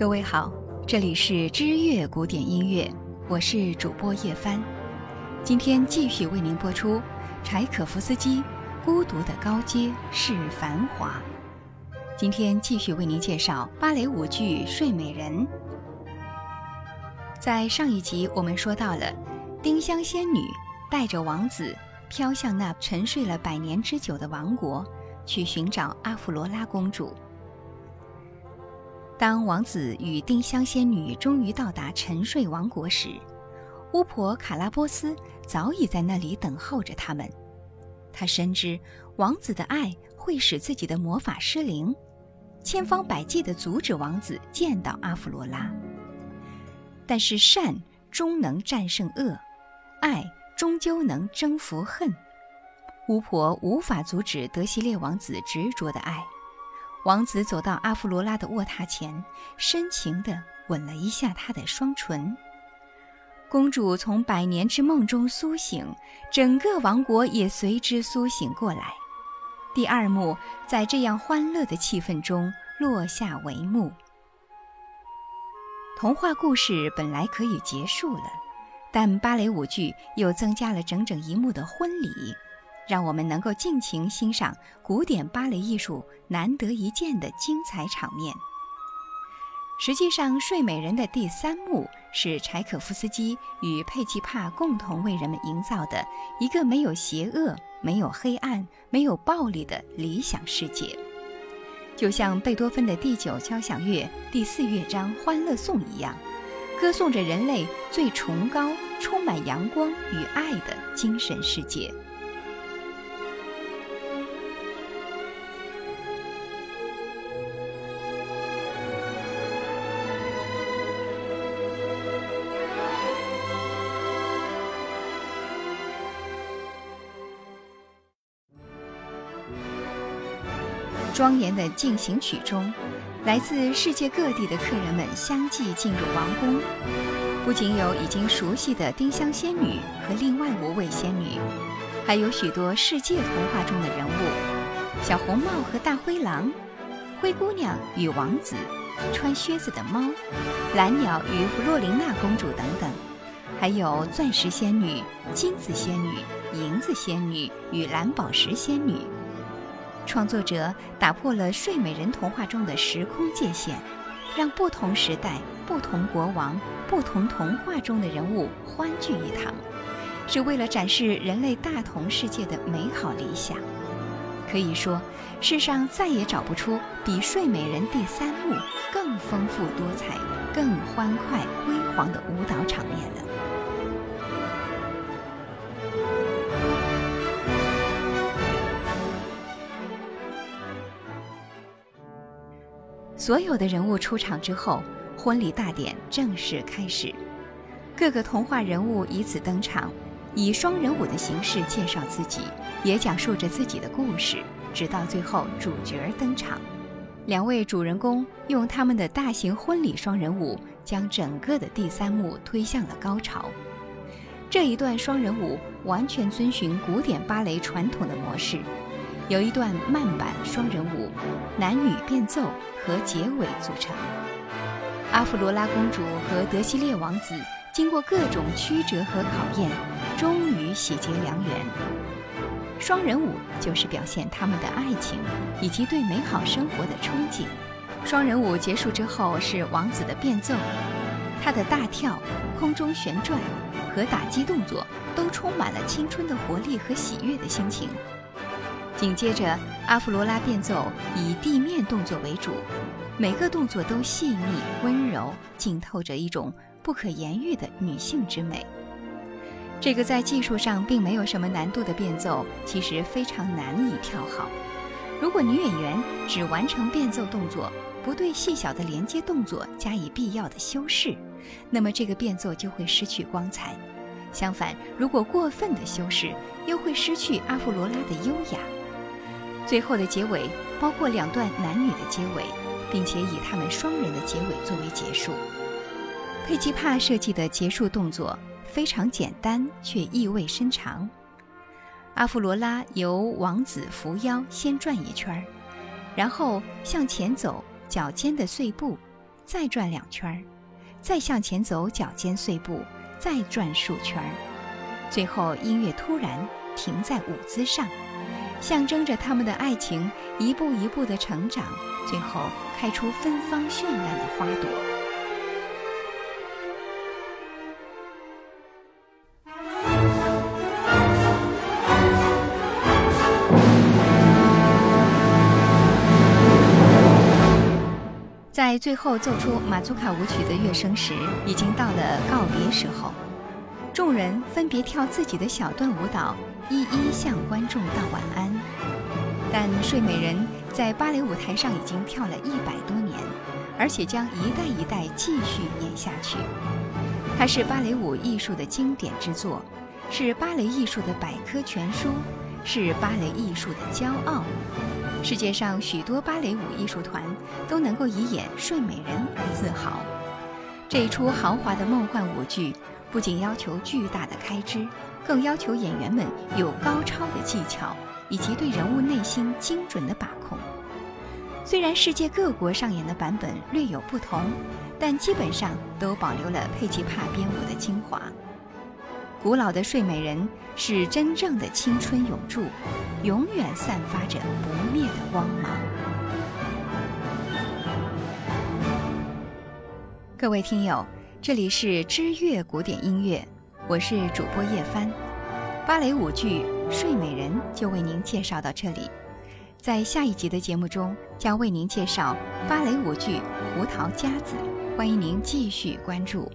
各位好，这里是知乐古典音乐，我是主播叶帆。今天继续为您播出柴可夫斯基《孤独的高阶是繁华》。今天继续为您介绍芭蕾舞剧《睡美人》。在上一集我们说到了，丁香仙女带着王子飘向那沉睡了百年之久的王国，去寻找阿芙罗拉公主。当王子与丁香仙女终于到达沉睡王国时，巫婆卡拉波斯早已在那里等候着他们。他深知王子的爱会使自己的魔法失灵，千方百计地阻止王子见到阿芙罗拉。但是善终能战胜恶，爱终究能征服恨。巫婆无法阻止德西列王子执着的爱。王子走到阿芙罗拉的卧榻前，深情地吻了一下她的双唇。公主从百年之梦中苏醒，整个王国也随之苏醒过来。第二幕在这样欢乐的气氛中落下帷幕。童话故事本来可以结束了，但芭蕾舞剧又增加了整整一幕的婚礼，让我们能够尽情欣赏古典芭蕾艺术难得一见的精彩场面。实际上，《睡美人》的第三幕是柴可夫斯基与佩奇帕共同为人们营造的一个没有邪恶、没有黑暗、没有暴力的理想世界。就像贝多芬的第九交响乐第四乐章《欢乐颂》一样，歌颂着人类最崇高、充满阳光与爱的精神世界。庄严的进行曲中，来自世界各地的客人们相继进入王宫。不仅有已经熟悉的丁香仙女和另外五位仙女，还有许多世界童话中的人物：小红帽和大灰狼、灰姑娘与王子、穿靴子的猫、蓝鸟与弗洛琳娜公主等等，还有钻石仙女、金子仙女、银子仙女与蓝宝石仙女。创作者打破了睡美人童话中的时空界限，让不同时代、不同国王、不同童话中的人物欢聚一堂，是为了展示人类大同世界的美好理想。可以说，世上再也找不出比《睡美人》第三幕更丰富多彩、更欢快辉煌的舞蹈场面了。所有的人物出场之后，婚礼大典正式开始。各个童话人物以此登场，以双人舞的形式介绍自己，也讲述着自己的故事，直到最后主角登场。两位主人公用他们的大型婚礼双人舞，将整个的第三幕推向了高潮。这一段双人舞完全遵循古典芭蕾传统的模式。有一段慢板双人舞，男女变奏和结尾组成。阿芙罗拉公主和德西列王子经过各种曲折和考验，终于喜结良缘。双人舞就是表现他们的爱情以及对美好生活的憧憬。双人舞结束之后是王子的变奏，他的大跳、空中旋转和打击动作都充满了青春的活力和喜悦的心情。紧接着，阿芙罗拉变奏以地面动作为主，每个动作都细腻温柔，浸透着一种不可言喻的女性之美。这个在技术上并没有什么难度的变奏，其实非常难以跳好。如果女演员只完成变奏动作，不对细小的连接动作加以必要的修饰，那么这个变奏就会失去光彩。相反，如果过分的修饰，又会失去阿芙罗拉的优雅。最后的结尾包括两段男女的结尾，并且以他们双人的结尾作为结束。佩奇帕设计的结束动作非常简单，却意味深长。阿芙罗拉由王子扶腰先转一圈儿，然后向前走，脚尖的碎步，再转两圈儿，再向前走脚尖碎步，再转数圈儿，最后音乐突然停在舞姿上，象征着他们的爱情一步一步的成长，最后开出芬芳绚烂的花朵。在最后奏出马祖卡舞曲的乐声时，已经到了告别时候。众人分别跳自己的小段舞蹈，一一向观众道晚安。但睡美人在芭蕾舞台上已经跳了一百多年，而且将一代一代继续演下去。它是芭蕾舞艺术的经典之作，是芭蕾艺术的百科全书，是芭蕾艺术的骄傲。世界上许多芭蕾舞艺术团都能够以演《睡美人》而自豪。这一出豪华的梦幻舞剧，不仅要求巨大的开支，更要求演员们有高超的技巧以及对人物内心精准的把控。虽然世界各国上演的版本略有不同，但基本上都保留了佩吉帕编舞的精华。古老的睡美人是真正的青春永驻，永远散发着不灭的光芒。各位听友，这里是知乐古典音乐，我是主播叶帆。芭蕾舞剧《睡美人》就为您介绍到这里，在下一集的节目中将为您介绍芭蕾舞剧《胡桃夹子》，欢迎您继续关注。